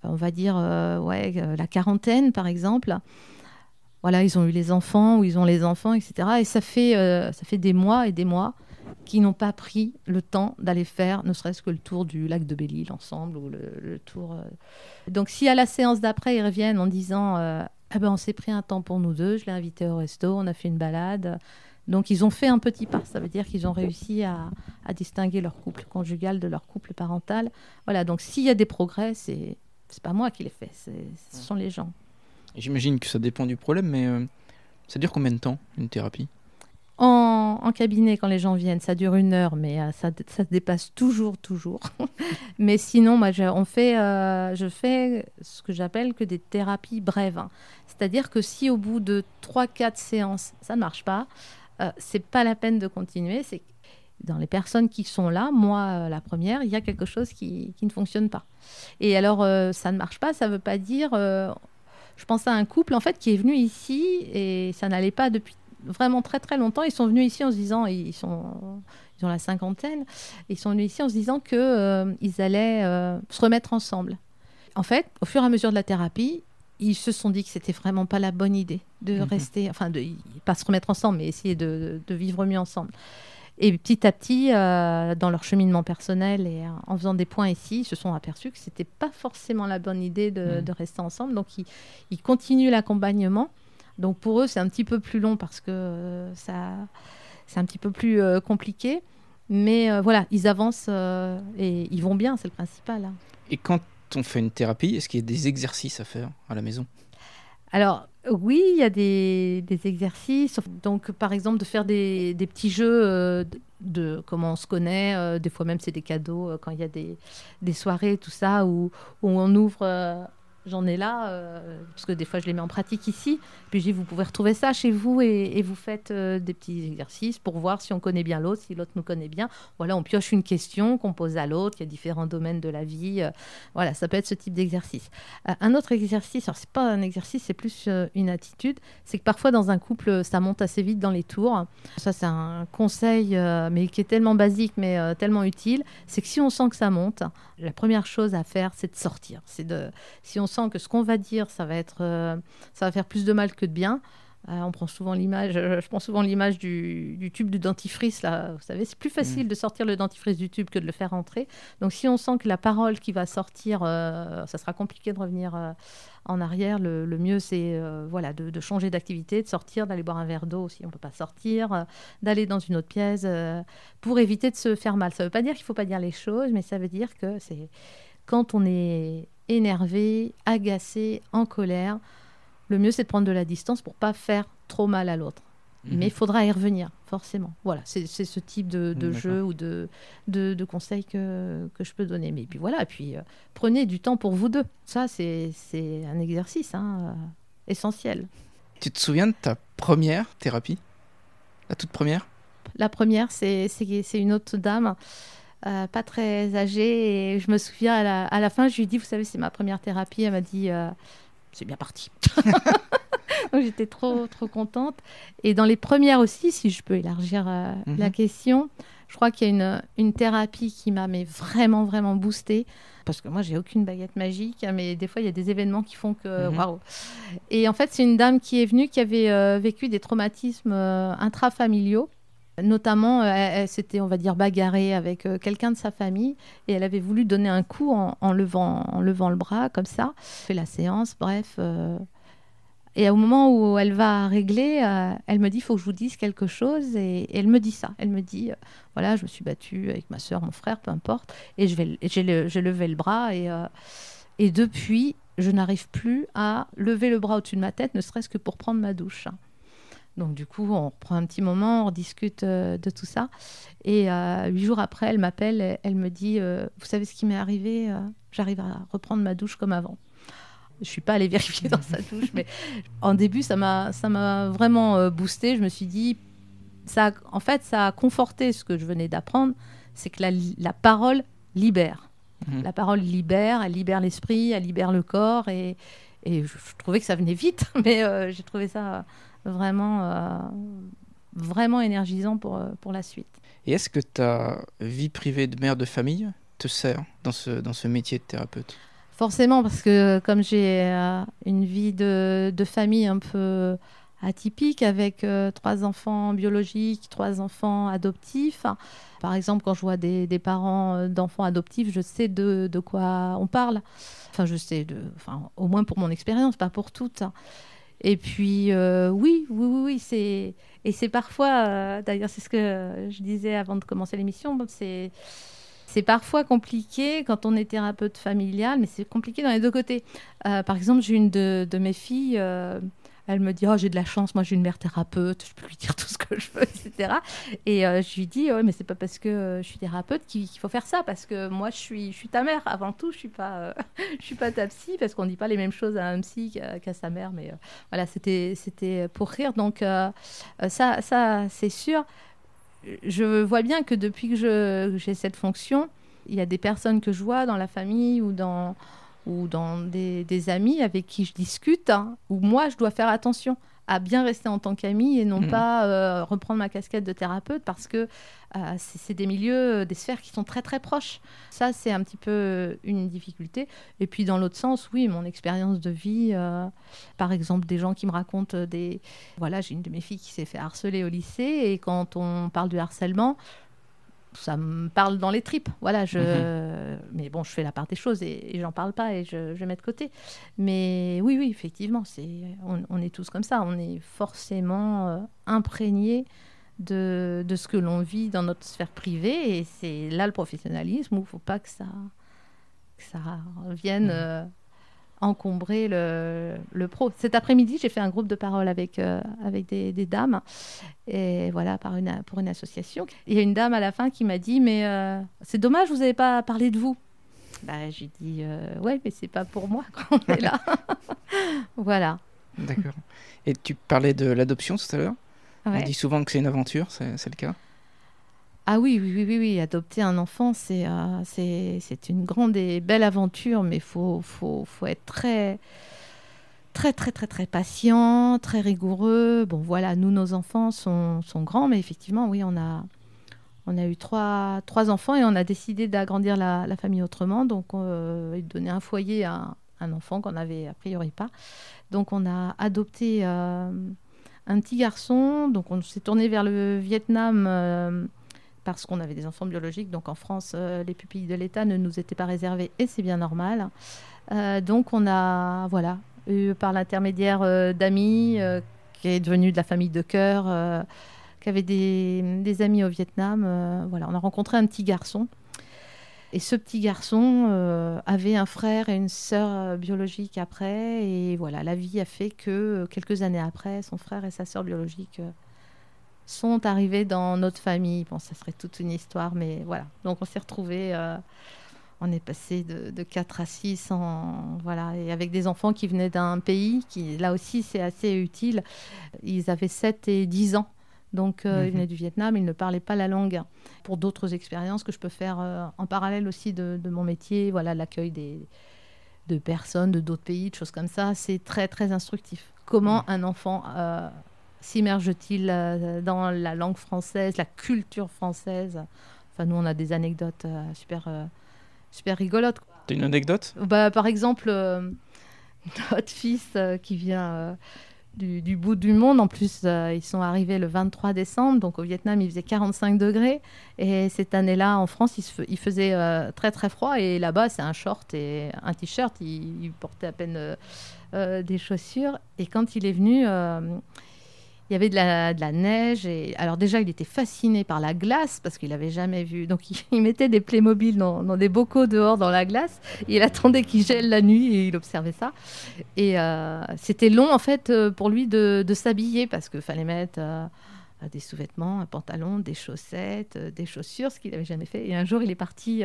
on va dire, ouais, la quarantaine, par exemple voilà, ils ont eu les enfants ou ils ont les enfants, etc. Et ça fait, ça fait des mois et des mois qui n'ont pas pris le temps d'aller faire ne serait-ce que le tour du lac de Belle-Île ensemble ou le, tour. Euh. Donc si à la séance d'après ils reviennent en disant euh, ah ben on s'est pris un temps pour nous deux, je l'ai invité au resto, on a fait une balade. Donc ils ont fait un petit pas, ça veut dire qu'ils ont réussi à, distinguer leur couple conjugal de leur couple parental. Voilà, donc s'il y a des progrès, c'est c'est pas moi qui les fais, ce sont les gens. J'imagine que ça dépend du problème, mais euh, ça dure combien de temps une thérapie? En, cabinet, quand les gens viennent, ça dure une heure, mais euh, ça, ça dépasse toujours, toujours. mais sinon, moi, je, on fait, euh, je fais ce que j'appelle que des thérapies brèves. Hein. C'est-à-dire que si au bout de 3-4 séances, ça ne marche pas, c'est pas la peine de continuer. C'est dans les personnes qui sont là, moi, la première, il y a quelque chose qui ne fonctionne pas. Et alors, ça ne marche pas, ça ne veut pas dire je pense à un couple en fait qui est venu ici et ça n'allait pas depuis vraiment très très longtemps. Ils sont venus ici en se disant, ils sont, ils ont la cinquantaine, ils sont venus ici en se disant que euh, ils allaient euh, se remettre ensemble. En fait, au fur et à mesure de la thérapie, ils se sont dit que c'était vraiment pas la bonne idée de Mhm. rester, enfin de pas se remettre ensemble, mais essayer de, de vivre mieux ensemble. Et petit à petit, euh, dans leur cheminement personnel et euh, en faisant des points ici, ils se sont aperçus que c'était pas forcément la bonne idée de, de rester ensemble. Donc ils, ils continuent l'accompagnement. Donc pour eux, c'est un petit peu plus long parce que euh, ça, c'est un petit peu plus compliqué. Mais voilà, ils avancent et ils vont bien, c'est le principal. hein. Et quand on fait une thérapie, est-ce qu'il y a des exercices à faire à la maison? Alors, oui, il y a des, exercices. Donc, par exemple, de faire des, petits jeux euh, de, comment on se connaît. euh, des fois même, c'est des cadeaux euh, quand il y a des, des soirées, tout ça, où on ouvre. J'en ai là, euh, parce que des fois je les mets en pratique ici. Puis je dis, vous pouvez retrouver ça chez vous et, vous faites euh, des petits exercices pour voir si on connaît bien l'autre, si l'autre nous connaît bien. Voilà, on pioche une question qu'on pose à l'autre. Il y a différents domaines de la vie. euh, voilà, ça peut être ce type d'exercice. Un autre exercice, alors c'est pas un exercice, c'est plus une attitude, c'est que parfois dans un couple, ça monte assez vite dans les tours. Ça, c'est un conseil, mais qui est tellement basique, mais tellement utile. C'est que si on sent que ça monte, la première chose à faire, c'est de sortir. C'est de, si on sent que ce qu'on va dire, ça va être, euh, ça va faire plus de mal que de bien. euh, on prend souvent l'image, euh, je prends souvent l'image du, du tube de dentifrice là. Vous savez, c'est plus facile de sortir le dentifrice du tube que de le faire entrer. Donc, si on sent que la parole qui va sortir, euh, ça sera compliqué de revenir euh, en arrière. Le, le mieux, c'est voilà, de, de changer d'activité, de sortir, d'aller boire un verre d'eau si on ne peut pas sortir, d'aller dans une autre pièce pour éviter de se faire mal. Ça ne veut pas dire qu'il ne faut pas dire les choses, mais ça veut dire que c'est quand on est énervé, agacé, en colère, le mieux, c'est de prendre de la distance pour pas faire trop mal à l'autre. Mhm. Mais il faudra y revenir, forcément. Voilà, c'est ce type de, jeu ou de, de, de conseils que, que je peux donner. Mais puis voilà, puis euh, prenez du temps pour vous deux. Ça, c'est un exercice hein, euh, essentiel. Tu te souviens de ta première thérapie? La toute première? La première, c'est une autre dame, euh, pas très âgée. Et je me souviens, à la, à la fin, je lui ai dit, vous savez, c'est ma première thérapie. Elle m'a dit, euh, c'est bien parti. Donc j'étais trop, trop contente. Et dans les premières aussi, si je peux élargir euh, Mhm. la question, je crois qu'il y a une, une thérapie qui m'a vraiment, vraiment boostée. Parce que moi, j'ai aucune baguette magique, hein, mais des fois, il y a des événements qui font que Mhm. waouh. Et en fait, c'est une dame qui est venue qui avait vécu des traumatismes intrafamiliaux. Notamment, euh, elle, s'était, on va dire, bagarrée avec euh, quelqu'un de sa famille et elle avait voulu donner un coup en, levant, en levant le bras, comme ça. Fait la séance, bref. euh, et au moment où elle va régler, elle me dit, il faut que je vous dise quelque chose. Et, elle me dit ça. Elle me dit, voilà, je me suis battue avec ma soeur, mon frère, peu importe. Et j'ai, le- j'ai levé le bras. Et, et depuis, je n'arrive plus à lever le bras au-dessus de ma tête, ne serait-ce que pour prendre ma douche. Donc du coup, on reprend un petit moment, on discute euh, de tout ça. Et euh, huit jours après, elle m'appelle, elle me dit, euh, vous savez ce qui m'est arrivé J'arrive à reprendre ma douche comme avant. Je suis pas allée vérifier dans sa douche, mais en début, ça m'a, ça m'a vraiment boosté. Je me suis dit, ça, en fait, ça a conforté ce que je venais d'apprendre, c'est que la, parole libère. Mhm. La parole libère, elle libère l'esprit, elle libère le corps, et, et je, je trouvais que ça venait vite, mais j'ai trouvé ça vraiment, euh, vraiment énergisant pour, euh, pour la suite. Et est-ce que ta vie privée de mère de famille te sert dans ce, dans ce métier de thérapeute? Forcément, parce que comme j'ai euh, une vie de, de famille un peu atypique avec euh, trois enfants biologiques, trois enfants adoptifs. Par exemple, quand je vois des, des parents d'enfants adoptifs, je sais de, de quoi on parle. Enfin, je sais, de, enfin, au moins pour mon expérience, pas pour toutes. Et puis, euh, oui, oui, oui, c'est et c'est parfois, euh, d'ailleurs, c'est ce que je disais avant de commencer l'émission, c'est c'est parfois compliqué quand on est thérapeute familial, mais c'est compliqué dans les deux côtés. Euh, par exemple, j'ai une de, mes filles, elle me dit Oh, j'ai de la chance, moi j'ai une mère thérapeute, je peux lui dire tout ce que je veux, etc. Et euh, je lui dis Ouais, mais c'est pas parce que euh, je suis thérapeute qu'il faut faire ça, parce que moi je suis, je suis ta mère avant tout, je suis pas, euh, je suis pas ta psy, parce qu'on dit pas les mêmes choses à un psy qu'à sa mère, mais voilà, c'était c'était pour rire. Donc, ça, ça c'est sûr je vois bien que depuis que j'ai cette fonction, il y a des personnes que je vois dans la famille ou dans, ou dans des, amis avec qui je discute, hein, où moi je dois faire attention à bien rester en tant qu'ami et non mmh. pas euh, reprendre ma casquette de thérapeute parce que euh, c'est des milieux, euh, des sphères qui sont très très proches. Ça, c'est un petit peu une difficulté. Et puis dans l'autre sens, oui, mon expérience de vie, par exemple, des gens qui me racontent des... Voilà, j'ai une de mes filles qui s'est fait harceler au lycée et quand on parle du harcèlement, ça me parle dans les tripes. Voilà, je... Mhm. Mais bon, je fais la part des choses et, j'en parle pas et je, je, mets de côté. Mais oui, oui, effectivement, c'est... On, est tous comme ça. On est forcément euh, imprégné de, de, ce que l'on vit dans notre sphère privée. Et c'est là le professionnalisme où il ne faut pas que ça, que ça vienne... Mhm. Euh, encombrer le, le pro. Cet après-midi, j'ai fait un groupe de parole avec, euh, avec des, des, dames, et voilà, par une, pour une association. Il y a une dame à la fin qui m'a dit, mais euh, c'est dommage, vous n'avez pas parlé de vous. Bah, j'ai dit, euh, ouais, mais c'est pas pour moi quand on est là. voilà. D'accord. Et tu parlais de l'adoption tout à l'heure. On dit souvent que c'est une aventure, c'est le cas ah oui, oui, oui, oui, adopter un enfant, c'est euh, c'est une grande et belle aventure, mais il faut, faut, faut, être très, très, très, très, très patient, très rigoureux. Bon, voilà, nous, nos enfants sont, sont grands, mais effectivement, oui, on a, on a eu trois, trois enfants et on a décidé d'agrandir la, la, famille autrement, donc euh, donner un foyer à un enfant qu'on n'avait a priori pas. Donc on a adopté euh, un petit garçon, donc on s'est tourné vers le Vietnam euh, parce qu'on avait des enfants biologiques. Donc en France, euh, les pupilles de l'État ne nous étaient pas réservées et c'est bien normal. Euh, donc on a, voilà, eu par l'intermédiaire euh, d'amis, qui est devenu de la famille de cœur, qui avait des, amis au Vietnam. voilà, on a rencontré un petit garçon. Et ce petit garçon avait un frère et une sœur biologique après. Et voilà, la vie a fait que quelques années après, son frère et sa sœur biologique sont arrivés dans notre famille. Bon, ça serait toute une histoire, mais voilà. Donc on s'est retrouvés, euh, on est passé de, de, 4 à 6, en, voilà, et avec des enfants qui venaient d'un pays qui, là aussi, c'est assez utile. Ils avaient 7 et 10 ans. Donc, euh, ils mhm. venaient du Vietnam, ils ne parlaient pas la langue. Pour d'autres expériences que je peux faire euh, en parallèle aussi de, de mon métier, voilà, l'accueil des, de personnes de d'autres pays, de choses comme ça, c'est très, très instructif. Comment mhm. un enfant s'immerge-t-il euh, dans la langue française, la culture française? Enfin, nous, on a des anecdotes euh, super, euh, super rigolotes. T'as une anecdote? Bah, Par exemple, notre fils qui vient du, bout du monde, en plus, ils sont arrivés le 23 décembre, donc au Vietnam, il faisait 45 degrés. Et cette année-là, en France, il, il faisait très très froid. Et là-bas, c'est un short et un t-shirt. Il, il, portait à peine des chaussures. Et quand il est venu il y avait de la, neige. Et... Alors déjà, il était fasciné par la glace parce qu'il n'avait jamais vu. Donc il, mettait des Playmobil dans, dans, des bocaux dehors dans la glace. il attendait qu'il gèle la nuit et il observait ça. Et euh, c'était long en fait euh, pour lui de, s'habiller parce qu'il fallait mettre... Euh, des sous-vêtements, un pantalon, des chaussettes, des chaussures, ce qu'il n'avait jamais fait. Et un jour, il est parti,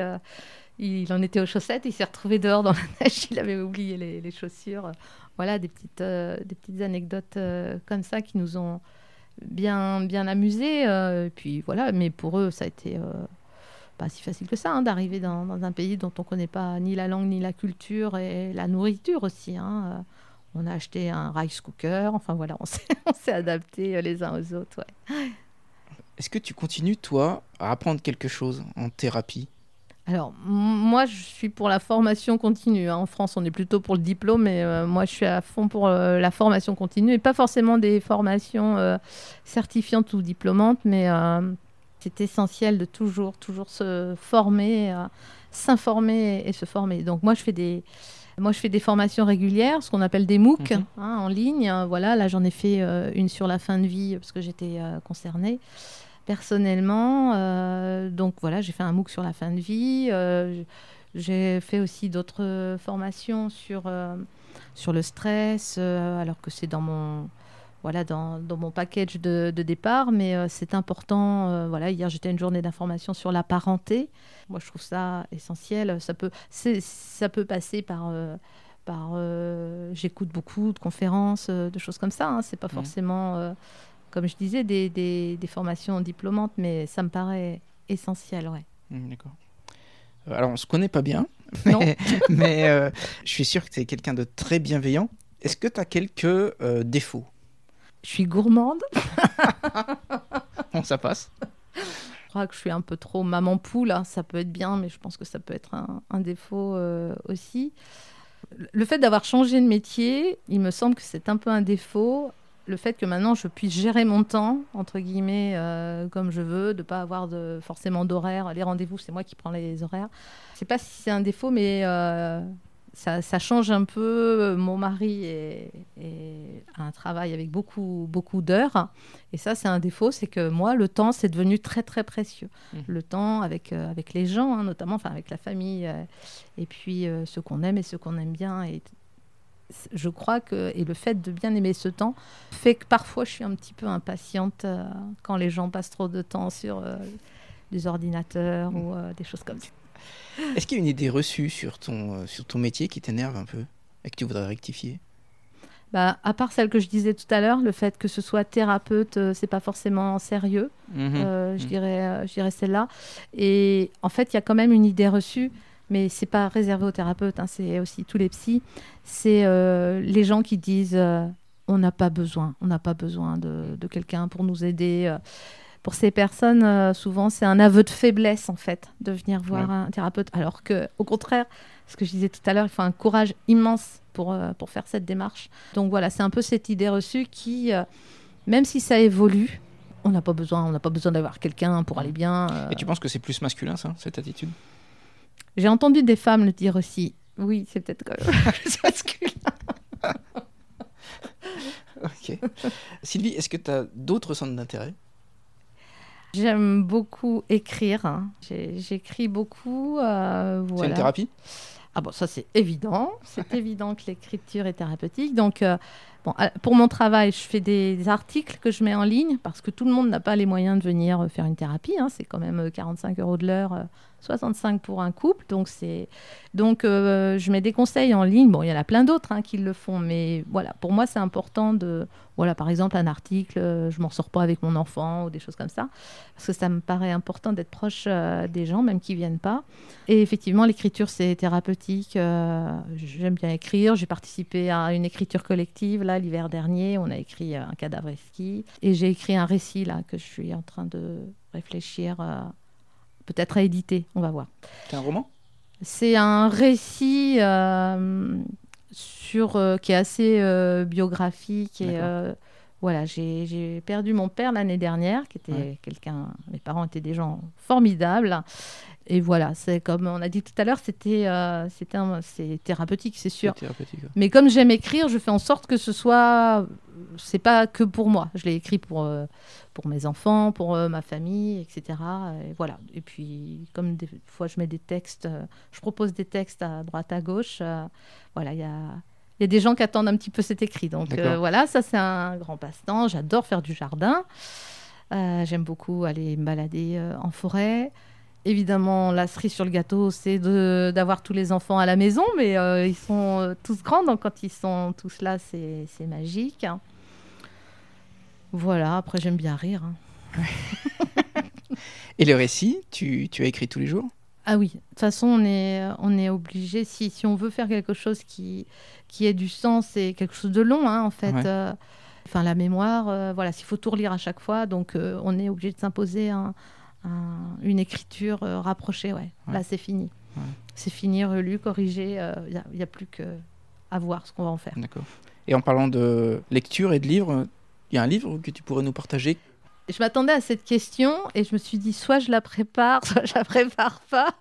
il en était aux chaussettes, il s'est retrouvé dehors dans la neige, il avait oublié les chaussures voilà, des petites, euh, des petites anecdotes euh, comme ça qui nous ont bien, bien amusés. Euh, puis voilà, mais pour eux, ça a été pas si facile que ça hein, d'arriver dans, un pays dont on ne connaît pas ni la langue ni la culture et la nourriture aussi. Hein. On a acheté un rice cooker, enfin voilà, on s'est adapté les uns aux autres. Est-ce que tu continues, toi, à apprendre quelque chose en thérapie? Alors, moi, je suis pour la formation continue. Hein. En France, on est plutôt pour le diplôme, mais euh, moi, je suis à fond pour euh, la formation continue et pas forcément des formations euh, certifiantes ou diplômantes, mais c'est essentiel de toujours, toujours se former, s'informer et, se former. Donc, moi, je fais des. Moi, je fais des formations régulières, ce qu'on appelle des MOOC mhm. hein, en ligne. Voilà, là, j'en ai fait une sur la fin de vie parce que j'étais concernée personnellement. Euh, donc voilà, j'ai fait un MOOC sur la fin de vie. Euh, j'ai fait aussi d'autres formations sur, euh, sur le stress, alors que c'est dans mon, voilà, dans, dans, mon package de, de départ, mais c'est important. voilà, hier j'étais une journée d'information sur la parenté. Moi, je trouve ça essentiel. Ça peut, ça peut passer par, par j'écoute beaucoup de conférences, de choses comme ça. Hein. C'est pas mmh. forcément comme je disais, des, des, formations diplômantes, mais ça me paraît essentiel, ouais. Mmh, d'accord. Euh, alors, on se connaît pas bien, Non. Mais, mais, euh, je suis sûr que tu es quelqu'un de très bienveillant. Est-ce que tu as quelques euh, défauts? Je suis gourmande. Bon, ça passe. Je crois que je suis un peu trop maman poule. hein. Ça peut être bien, mais je pense que ça peut être un, un défaut euh, aussi. Le fait d'avoir changé de métier, il me semble que c'est un peu un défaut. Le fait que maintenant je puisse gérer mon temps, entre guillemets, euh, comme je veux, de pas avoir de, forcément d'horaire. Les rendez-vous, c'est moi qui prends les horaires. Je sais pas si c'est un défaut, mais euh, ça, ça change un peu. Mon mari est, est- a un travail avec beaucoup, beaucoup d'heures. Et ça, c'est un défaut, c'est que moi, le temps, c'est devenu très, très précieux. Mhm. Le temps avec, euh, avec les gens, hein, notamment, enfin, avec la famille, et puis ceux qu'on aime et ceux qu'on aime bien. Et je crois que, et le fait de bien aimer ce temps fait que parfois, je suis un petit peu impatiente euh, quand les gens passent trop de temps sur euh, des ordinateurs ou euh, des choses comme ça. Est-ce qu'il y a une idée reçue sur ton, euh, sur ton métier qui t'énerve un peu et que tu voudrais rectifier? Bah, à part celle que je disais tout à l'heure, le fait que ce soit thérapeute, euh, c'est pas forcément sérieux. Mhm. Euh, je Mhm. dirais, euh, je dirais celle-là. Et en fait, il y a quand même une idée reçue, mais c'est pas réservé aux thérapeutes, hein, c'est aussi tous les psys. C'est euh, les gens qui disent euh, on n'a pas besoin, on n'a pas besoin de, de quelqu'un pour nous aider. euh. Pour ces personnes, souvent, c'est un aveu de faiblesse en fait de venir voir Ouais. un thérapeute, alors que, au contraire, ce que je disais tout à l'heure, il faut un courage immense pour, pour faire cette démarche. Donc voilà, c'est un peu cette idée reçue qui, même si ça évolue, on n'a pas besoin, on n'a pas besoin d'avoir quelqu'un pour aller bien. euh. Et tu penses que c'est plus masculin, ça, cette attitude? J'ai entendu des femmes le dire aussi. Oui, c'est peut-être masculin. Ok. Sylvie, est-ce que tu as d'autres centres d'intérêt? J'aime beaucoup écrire. J'écris beaucoup. euh, C'est voilà. une thérapie? Ah bon, ça c'est évident. C'est évident que l'écriture est thérapeutique. Donc, euh, bon, euh, pour mon travail, je fais des, articles que je mets en ligne parce que tout le monde n'a pas les moyens de venir faire une thérapie. hein. C'est quand même euh, 45 euros de l'heure, 65 pour un couple. Donc, c'est donc euh, je mets des conseils en ligne. Bon, il y en a plein d'autres hein, qui le font, mais voilà, pour moi, c'est important de, voilà, par exemple, un article, euh, je m'en sors pas avec mon enfant ou des choses comme ça, parce que ça me paraît important d'être proche euh, des gens, même qui viennent pas. Et effectivement, l'écriture, c'est thérapeutique. J'aime bien écrire. J'ai participé à une écriture collective, là, l'hiver dernier. On a écrit un cadavre ski. Et j'ai écrit un récit, là, que je suis en train de réfléchir, peut-être à éditer. On va voir. C'est un roman? C'est un récit euh, sur, euh, qui est assez euh, biographique. Et, voilà, j'ai perdu mon père l'année dernière, qui était Ouais. quelqu'un. Mes parents étaient des gens formidables. Et voilà, c'est comme on a dit tout à l'heure, c'était c'est thérapeutique, c'est sûr. C'est thérapeutique. ouais. Mais comme j'aime écrire, je fais en sorte que ce soit. C'est pas que pour moi. Je l'ai écrit pour, euh, pour mes enfants, pour euh, ma famille, etc. Et voilà. Et puis, comme des fois je mets des textes, euh, je propose des textes à droite, à gauche. voilà, il y a. Il y a des gens qui attendent un petit peu cet écrit. Donc voilà, ça c'est un grand passe-temps. J'adore faire du jardin. J'aime beaucoup aller me balader en forêt. Évidemment, la cerise sur le gâteau, c'est d'avoir tous les enfants à la maison, mais euh, ils sont euh, tous grands, donc quand ils sont tous là, c'est magique. Voilà, après j'aime bien rire. hein. Et le récit, tu, tu as écrit tous les jours? Ah oui, de toute façon, on est, on est obligé, si, si on veut faire quelque chose qui, qui ait du sens, c'est quelque chose de long, hein, en fait. Ouais. euh, Enfin, la mémoire, euh, voilà, s'il faut tout relire à chaque fois, donc euh, on est obligé de s'imposer un- un- une écriture euh, rapprochée, ouais. Ouais. Là, c'est fini. Ouais. C'est fini, relu, corrigé, il n'y a, plus que à voir ce qu'on va en faire. D'accord. Et en parlant de lecture et de livres, il y a un livre que tu pourrais nous partager? Je m'attendais à cette question et je me suis dit soit je la prépare, soit je la prépare pas.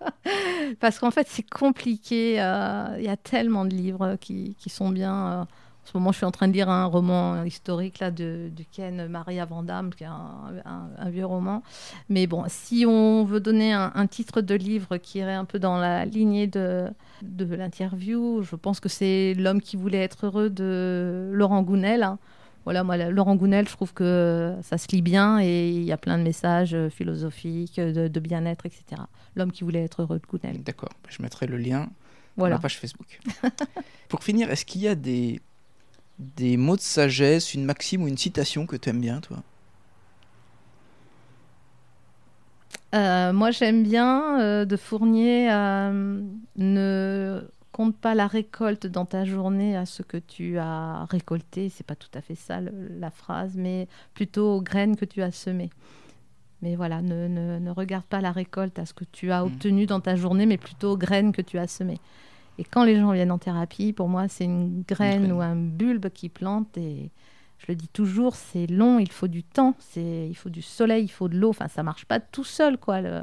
Parce qu'en fait, c'est compliqué. euh, Il y a tellement de livres qui, qui sont bien. euh. En ce moment, je suis en train de lire un roman historique là, de, de Ken Maria Van Damme, qui est un, un- un vieux roman. Mais bon, si on veut donner un, un titre de livre qui irait un peu dans la lignée de, de l'interview, je pense que c'est L'homme qui voulait être heureux de Laurent Gounel. hein. Voilà, moi, la- Laurent Gounel, je trouve que ça se lit bien et il y a plein de messages philosophiques, de, de bien-être, etc. L'homme qui voulait être heureux de Gounel. D'accord, je mettrai le lien Voilà. sur la page Facebook. Pour finir, est-ce qu'il y a des, des mots de sagesse, une maxime ou une citation que tu aimes bien, toi? Euh, moi, j'aime bien euh, de Fournier. euh, ne compte pas la récolte dans ta journée à ce que tu as récolté. C'est pas tout à fait ça le- la phrase, mais plutôt aux graines que tu as semées. Mais voilà, ne, ne- ne regarde pas la récolte à ce que tu as Mhm. obtenu dans ta journée, mais plutôt aux graines que tu as semées. Et quand les gens viennent en thérapie, pour moi, c'est une graine graine. ou un bulbe qui plante. Et je le dis toujours, c'est long, il faut du temps, c'est, il faut du soleil, il faut de l'eau. Enfin, ça marche pas tout seul, quoi. le-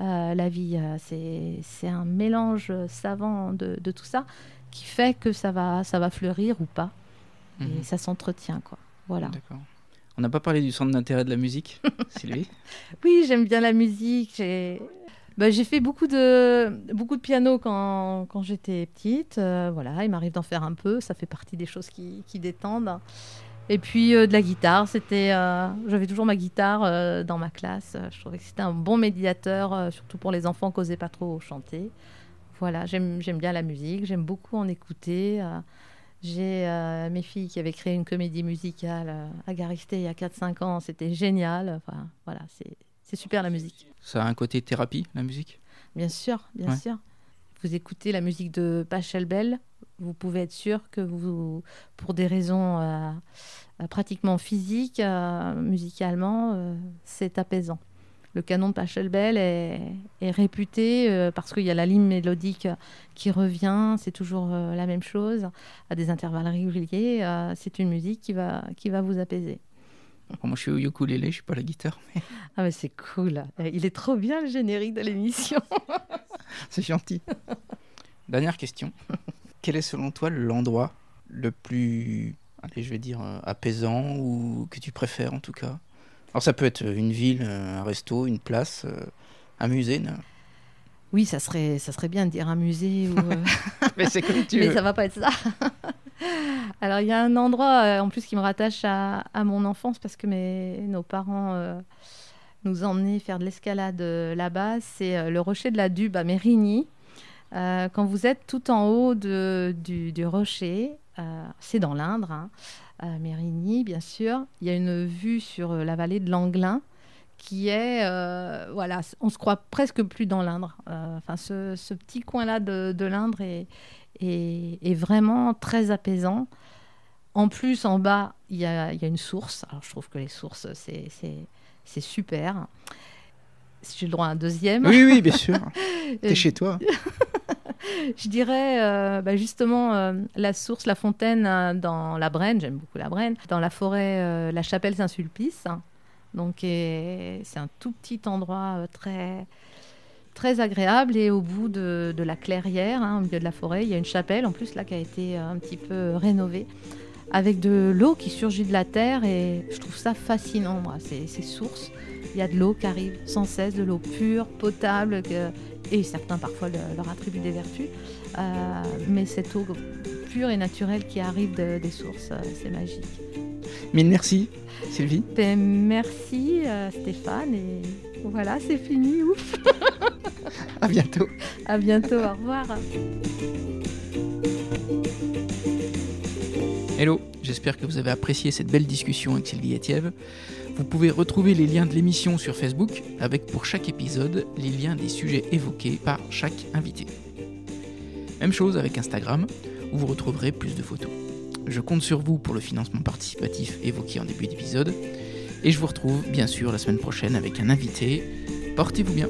euh, la vie, euh, c'est, c'est un mélange savant de, de tout ça qui fait que ça va, ça va fleurir ou pas. Mhm. Et ça s'entretient, quoi. Voilà. D'accord. On n'a pas parlé du centre d'intérêt de la musique, Sylvie? Oui, j'aime bien la musique. J'ai bah, j'ai fait beaucoup de, beaucoup de piano quand, quand j'étais petite. Euh, voilà, il m'arrive d'en faire un peu. Ça fait partie des choses qui, qui détendent. Et puis euh, de la guitare. C'était, euh, J'avais toujours ma guitare dans ma classe. Je trouvais que c'était un bon médiateur, surtout pour les enfants qui n'osaient pas trop chanter. Voilà, j'aime bien la musique. J'aime beaucoup en écouter. J'ai mes filles qui avaient créé une comédie musicale à Garisté il y a 4-5 ans. C'était génial. Enfin, voilà, c'est super la musique. Ça a un côté thérapie, la musique? Bien sûr, bien Ouais. sûr. Vous écoutez la musique de Pachelbel, vous pouvez être sûr que vous, pour des raisons euh, pratiquement physiques, euh, musicalement, euh, c'est apaisant. Le canon de Pachelbel est, est réputé parce qu'il y a la ligne mélodique qui revient, c'est toujours la même chose, à des intervalles réguliers. c'est une musique qui va, qui va vous apaiser. Moi, je suis au ukulélé, je suis pas à la guitare, mais Ah mais c'est cool, il est trop bien le générique de l'émission. c'est gentil. Dernière question. Quel est selon toi l'endroit le plus, allez, je vais dire, euh, apaisant ou que tu préfères en tout cas? Alors, ça peut être une ville, euh, un resto, une place, euh, un musée. non? Oui, ça serait, ça serait bien de dire un musée ou... mais c'est comme tu mais veux. ça va pas être ça. Alors, il y a un endroit euh, en plus qui me rattache à, mon enfance parce que nos parents euh, nous emmenaient faire de l'escalade euh, là-bas. C'est le rocher de la Dube à Mérigny. Quand vous êtes tout en haut du, rocher, c'est dans l'Indre, hein, à Mérigny, bien sûr, il y a une vue sur la vallée de l'Anglin qui est, euh, voilà, on se croit presque plus dans l'Indre. Euh, Enfin, ce, ce petit coin-là de, de l'Indre est, est, est vraiment très apaisant. En plus, en bas, il y y a une source. Alors, je trouve que les sources, c'est, super. Si j'ai le droit à un deuxième, Oui, oui, bien sûr. T'es chez toi. je dirais euh, bah, justement euh, la source, la fontaine euh, dans la Brenne, j'aime beaucoup la Brenne, dans la forêt, la chapelle Saint-Sulpice. Donc c'est un tout petit endroit euh, très, très agréable et au bout de, la clairière, hein, au milieu de la forêt, il y a une chapelle en plus là qui a été euh, un petit peu rénovée avec de l'eau qui surgit de la terre et je trouve ça fascinant moi, ces, ces sources. Il y a de l'eau qui arrive sans cesse, de l'eau pure, potable, et certains parfois le- leur attribuent des vertus. Euh, mais cette eau pure et naturelle qui arrive de- des sources, euh, c'est magique. Mille merci, Sylvie. Ben, merci euh, Stéphane et voilà, c'est fini. Ouf. À bientôt. À bientôt, au revoir. Hello, j'espère que vous avez apprécié cette belle discussion avec Sylvie Etiève. Vous pouvez retrouver les liens de l'émission sur Facebook, avec pour chaque épisode les liens des sujets évoqués par chaque invité. Même chose avec Instagram, où vous retrouverez plus de photos. Je compte sur vous pour le financement participatif évoqué en début d'épisode, et je vous retrouve bien sûr la semaine prochaine avec un invité. Portez-vous bien